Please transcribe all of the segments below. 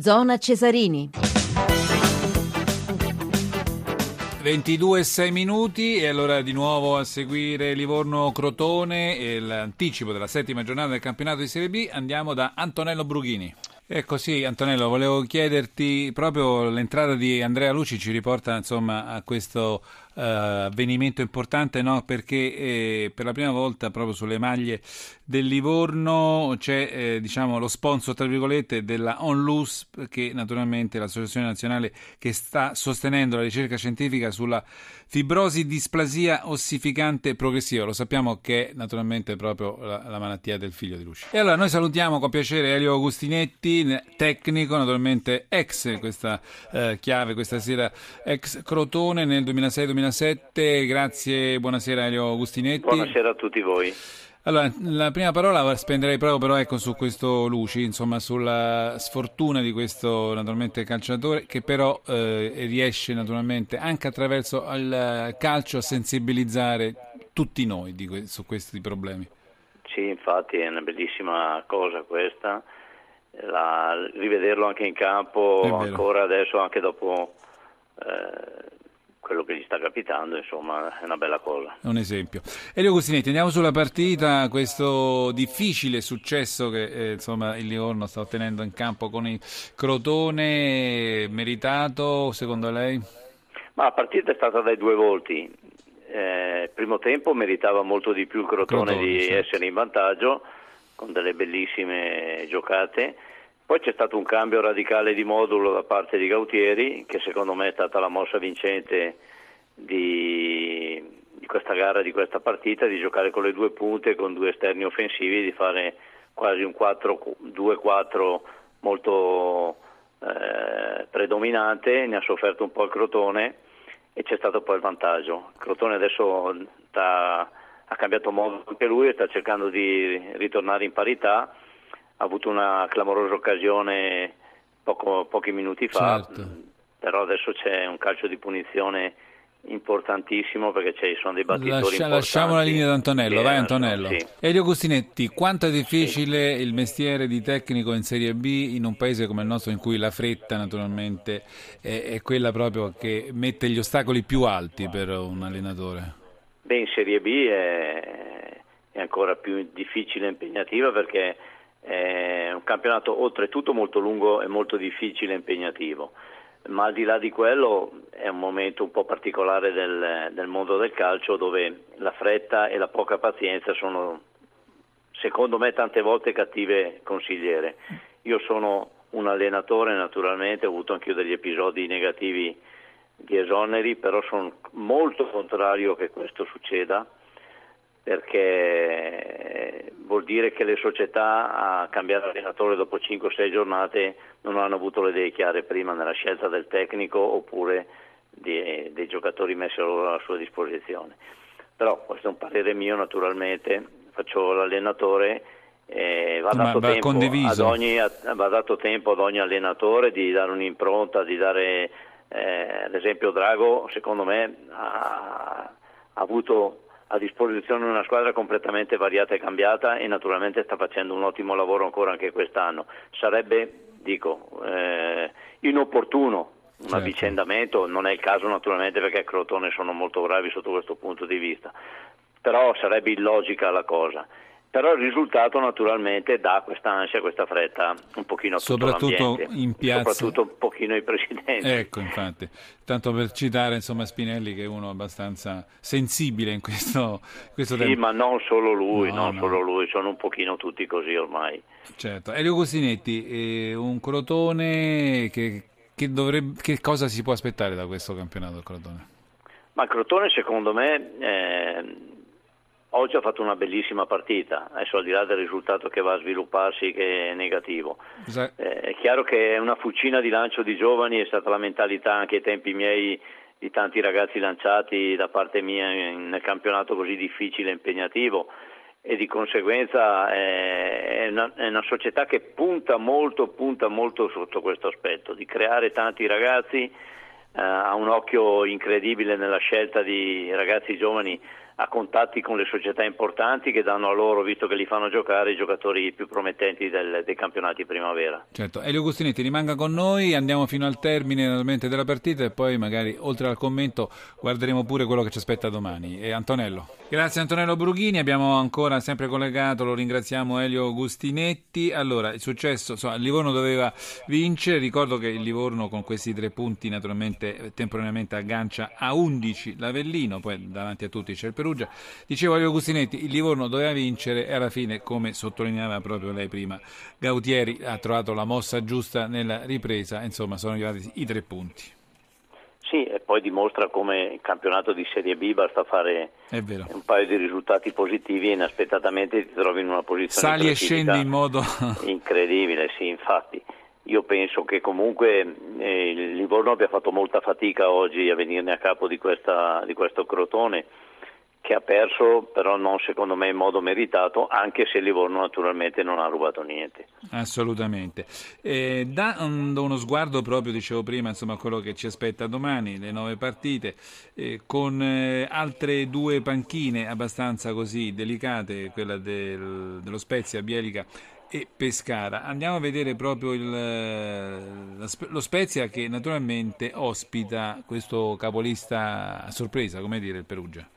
Zona Cesarini. 22 e 6 minuti e allora di nuovo a seguire Livorno-Crotone l'anticipo della settima giornata del campionato di Serie B andiamo da Antonello Brughini. Ecco sì, Antonello, volevo chiederti proprio l'entrata di Andrea Luci ci riporta insomma a questo avvenimento importante no? perché eh, per la prima volta proprio sulle maglie del Livorno c'è eh, diciamo, lo sponsor tra virgolette della ONLUS che naturalmente è l'associazione nazionale che sta sostenendo la ricerca scientifica sulla fibrosi displasia ossificante progressiva. Lo sappiamo che è naturalmente proprio la, la malattia del figlio di Luci. E allora noi salutiamo con piacere Elio Agustinetti, tecnico, naturalmente ex questa eh, chiave questa sera ex Crotone nel 2006-2007. Grazie, buonasera Elio Agustinetti. Buonasera a tutti voi. Allora, la prima parola la spenderei proprio però ecco, su questo Luci, insomma, sulla sfortuna di questo naturalmente calciatore che però eh, riesce naturalmente anche attraverso il calcio a sensibilizzare tutti noi di, su questi problemi. Sì, infatti è una bellissima cosa questa, la, rivederlo anche in campo ancora adesso, anche dopo eh, quello che gli sta capitando, insomma, è una bella cosa. È un esempio. Elio Gustinetti, andiamo sulla partita, questo difficile successo che eh, insomma, il Livorno sta ottenendo in campo con il Crotone, meritato secondo lei? Ma la partita è stata dai due volti. Eh, primo tempo meritava molto di più il Crotone, Crotone di certo. essere in vantaggio con delle bellissime giocate poi c'è stato un cambio radicale di modulo da parte di Gautieri, che secondo me è stata la mossa vincente di, di questa gara, di questa partita, di giocare con le due punte, con due esterni offensivi, di fare quasi un 2-4 molto eh, predominante, ne ha sofferto un po' il Crotone e c'è stato poi il vantaggio. Il Crotone adesso ha cambiato modo anche lui e sta cercando di ritornare in parità ha avuto una clamorosa occasione poco, pochi minuti fa, certo. però adesso c'è un calcio di punizione importantissimo perché ci sono dei battitori Lascia. Lasciamo la linea di Antonello, vai Antonello. Sì. Elio Gustinetti, quanto è difficile sì. il mestiere di tecnico in Serie B in un paese come il nostro in cui la fretta naturalmente è, è quella proprio che mette gli ostacoli più alti per un allenatore? Beh, in Serie B è, è ancora più difficile e impegnativa perché è un campionato oltretutto molto lungo e molto difficile e impegnativo, ma al di là di quello è un momento un po' particolare del, del mondo del calcio dove la fretta e la poca pazienza sono secondo me tante volte cattive consigliere. Io sono un allenatore naturalmente, ho avuto anche io degli episodi negativi di esoneri, però sono molto contrario che questo succeda perché vuol dire che le società a cambiare allenatore dopo 5-6 giornate non hanno avuto le idee chiare prima nella scelta del tecnico oppure di, dei giocatori messi alla sua disposizione. Però questo è un parere mio naturalmente, faccio l'allenatore e va, dato va, ogni, va dato tempo ad ogni allenatore di dare un'impronta, di dare eh, ad esempio Drago secondo me ha, ha avuto a disposizione una squadra completamente variata e cambiata e naturalmente sta facendo un ottimo lavoro ancora anche quest'anno. Sarebbe, dico, eh, inopportuno un certo. avvicendamento, non è il caso naturalmente perché Crotone sono molto bravi sotto questo punto di vista, però sarebbe illogica la cosa però il risultato naturalmente dà questa ansia, questa fretta un pochino a soprattutto in piazza soprattutto un pochino ai presidenti ecco infatti tanto per citare insomma Spinelli che è uno abbastanza sensibile in questo, questo sì tempo. ma non solo lui no, non no. solo lui sono un pochino tutti così ormai certo Elio Costinetti eh, un Crotone che, che, dovrebbe, che cosa si può aspettare da questo campionato del Crotone? ma il Crotone secondo me eh, Oggi ha fatto una bellissima partita, adesso al di là del risultato che va a svilupparsi che è negativo. Esatto. Eh, è chiaro che è una fucina di lancio di giovani, è stata la mentalità anche ai tempi miei di tanti ragazzi lanciati da parte mia nel campionato così difficile e impegnativo e di conseguenza è una, è una società che punta molto, punta molto sotto questo aspetto, di creare tanti ragazzi, eh, ha un occhio incredibile nella scelta di ragazzi giovani a contatti con le società importanti che danno a loro, visto che li fanno giocare, i giocatori più promettenti del, dei campionati primavera. Certo, Elio Gustinetti rimanga con noi, andiamo fino al termine della partita e poi magari oltre al commento guarderemo pure quello che ci aspetta domani. E Antonello. Grazie Antonello Brughini, abbiamo ancora sempre collegato, lo ringraziamo Elio Gustinetti. Allora, il successo, insomma, il Livorno doveva vincere, ricordo che il Livorno con questi tre punti naturalmente temporaneamente aggancia a 11 l'Avellino, poi davanti a tutti c'è il Perugia. Dicevo Elio Gustinetti, il Livorno doveva vincere e alla fine, come sottolineava proprio lei prima, Gautieri ha trovato la mossa giusta nella ripresa, insomma sono arrivati i tre punti. Sì, e poi dimostra come il campionato di Serie B basta fare un paio di risultati positivi e inaspettatamente ti trovi in una posizione Sali e scendi in modo incredibile, sì, infatti. Io penso che comunque eh, il Livorno abbia fatto molta fatica oggi a venirne a capo di, questa, di questo Crotone che ha perso però non secondo me in modo meritato, anche se Livorno naturalmente non ha rubato niente. Assolutamente. Eh, dando uno sguardo proprio, dicevo prima, insomma, a quello che ci aspetta domani, le nove partite, eh, con eh, altre due panchine abbastanza così delicate, quella del, dello Spezia, Bielica e Pescara. Andiamo a vedere proprio il, lo Spezia che naturalmente ospita questo capolista a sorpresa, come dire, il Perugia.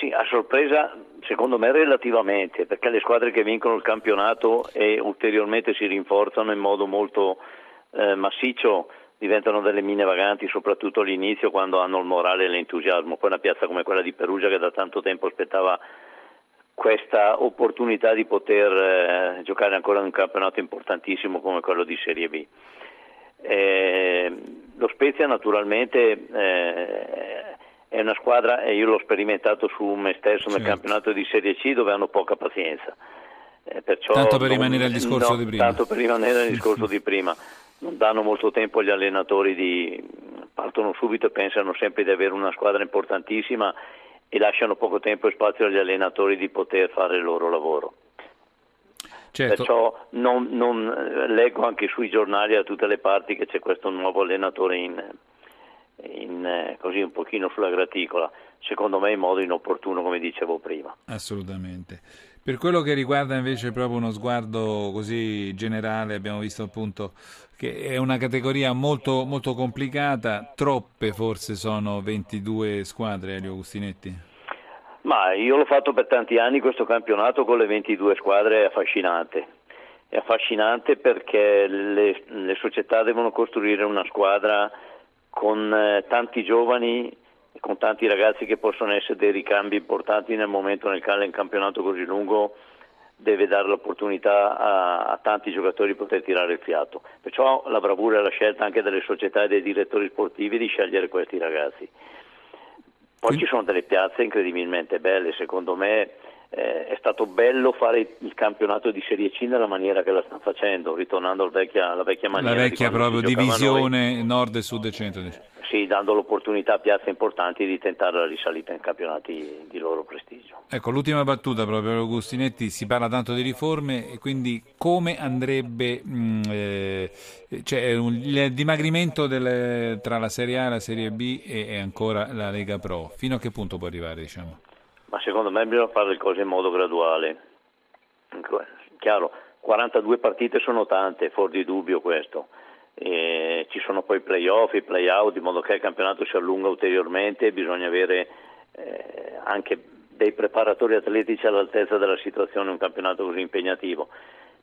Sì, a sorpresa secondo me relativamente, perché le squadre che vincono il campionato e ulteriormente si rinforzano in modo molto eh, massiccio diventano delle mine vaganti, soprattutto all'inizio quando hanno il morale e l'entusiasmo. Poi una piazza come quella di Perugia che da tanto tempo aspettava questa opportunità di poter eh, giocare ancora in un campionato importantissimo come quello di Serie B. Eh, lo Spezia naturalmente eh, è una squadra, e io l'ho sperimentato su me stesso nel certo. campionato di Serie C dove hanno poca pazienza. Eh, tanto per rimanere al discorso no, di prima. Tanto per rimanere al discorso di prima. Non danno molto tempo agli allenatori di... partono subito e pensano sempre di avere una squadra importantissima e lasciano poco tempo e spazio agli allenatori di poter fare il loro lavoro. Certo. Perciò non, non, leggo anche sui giornali da tutte le parti che c'è questo nuovo allenatore in, in, eh, così un pochino sulla graticola, secondo me in modo inopportuno come dicevo prima. Assolutamente. Per quello che riguarda invece proprio uno sguardo così generale, abbiamo visto appunto che è una categoria molto, molto complicata, troppe forse sono 22 squadre, Elio Agustinetti? Ma io l'ho fatto per tanti anni questo campionato con le 22 squadre, è affascinante. È affascinante perché le, le società devono costruire una squadra con eh, tanti giovani e con tanti ragazzi che possono essere dei ricambi importanti nel momento nel quale un campionato così lungo deve dare l'opportunità a, a, tanti giocatori di poter tirare il fiato. Perciò la bravura e la scelta anche delle società e dei direttori sportivi di scegliere questi ragazzi. Poi ci sono delle piazze incredibilmente belle, secondo me eh, è stato bello fare il campionato di Serie C nella maniera che la stanno facendo, ritornando al vecchia, alla vecchia maniera. La vecchia proprio divisione noi. nord e sud e centro. Sì, dando l'opportunità a piazze importanti di tentare la risalita in campionati di loro prestigio. Ecco, l'ultima battuta proprio Augustinetti, si parla tanto di riforme e quindi come andrebbe mh, mm, eh, cioè, il dimagrimento delle, tra la Serie A la Serie B e, e ancora la Lega Pro, fino a che punto può arrivare diciamo? Ma secondo me bisogna fare le cose in modo graduale. Chiaro, 42 partite sono tante, fuori di dubbio questo. E ci sono poi playoff, i playout, in modo che il campionato si allunga ulteriormente e bisogna avere eh, anche dei preparatori atletici all'altezza della situazione, un campionato così impegnativo.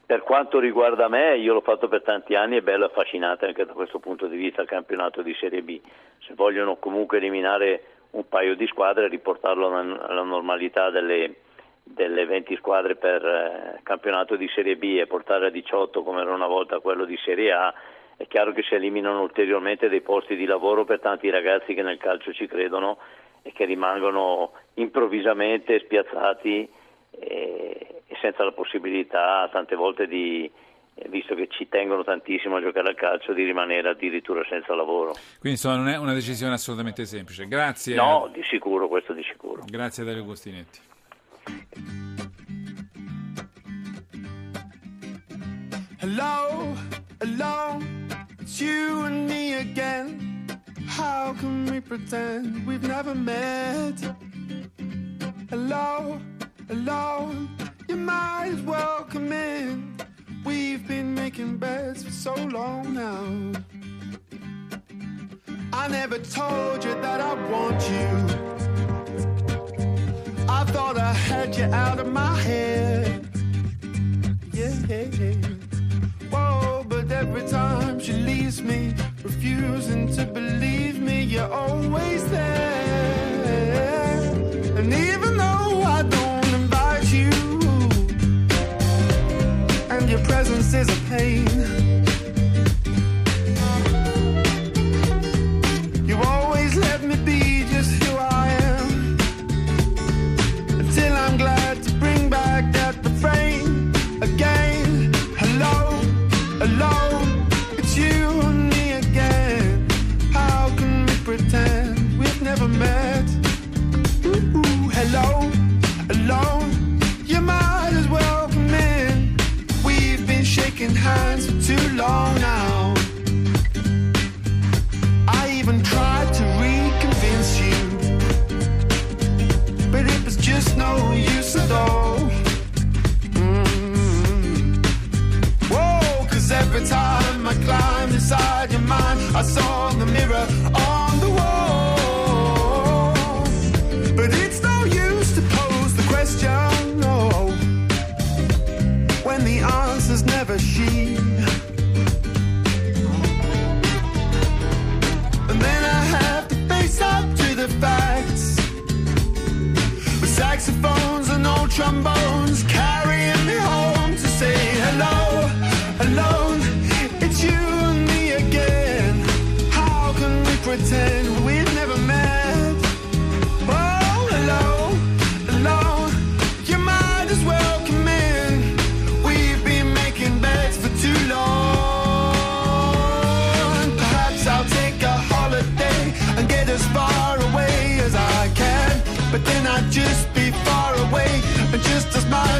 Per quanto riguarda me, io l'ho fatto per tanti anni e bello affascinante anche da questo punto di vista il campionato di Serie B. Se vogliono comunque eliminare un paio di squadre e riportarlo alla normalità delle, delle 20 squadre per eh, campionato di Serie B e portare a 18 come era una volta quello di Serie A, è chiaro che si eliminano ulteriormente dei posti di lavoro per tanti ragazzi che nel calcio ci credono e che rimangono improvvisamente spiazzati e, e senza la possibilità tante volte di, visto che ci tengono tantissimo a giocare al calcio, di rimanere addirittura senza lavoro. Quindi insomma non è una decisione assolutamente semplice. Grazie. No, di sicuro, questo di sicuro. Grazie a Dario Gostinetti. Hello, hello, it's you and me again. How can we pretend we've never met? Hello, hello, you might as well come in. We've been making beds for so long now. I never told you that I want you. I thought I had you out of my head. Yeah. Whoa, but every time she leaves me, refusing to believe me, you're always there. Presence is a pain. When the answer's never she. And then I have to face up to the facts. With saxophones and old trombones carrying me home to say hello, alone. It's you and me again. How can we pretend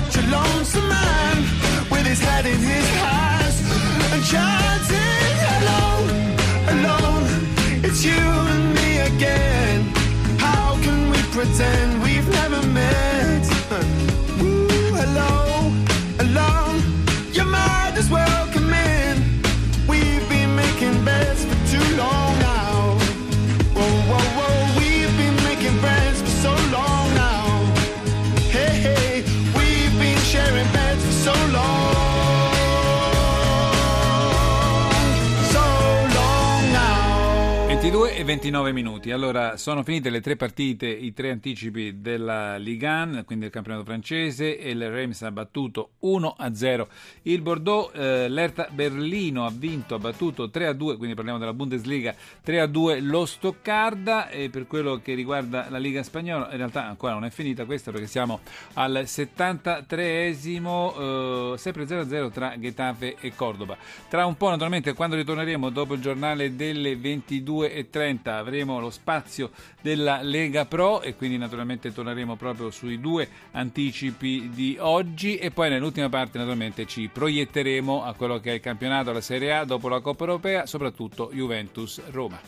as much a lonesome man with his head in his hands and chanting hello, alone. It's you and me again. How can we pretend we've never met? Ooh, hello, alone. You might as well 22 e 29 minuti. Allora, sono finite le tre partite, i tre anticipi della Ligue 1, quindi del campionato francese, e il Reims ha battuto 1-0 il Bordeaux, eh, l'Erta Berlino ha vinto, ha battuto 3-2, quindi parliamo della Bundesliga, 3-2 lo Stoccarda, e per quello che riguarda la Liga Spagnola, in realtà ancora non è finita questa perché siamo al 73esimo, eh, sempre 0-0 tra Getafe e Cordoba. Tra un po', naturalmente, quando ritorneremo dopo il giornale delle 22.30 avremo lo spazio della Lega Pro e quindi naturalmente torneremo proprio sui due anticipi di oggi e poi nell'ultima parte naturalmente ci proietteremo a quello che è il campionato, la Serie A dopo la Coppa Europea, soprattutto Juventus-Roma.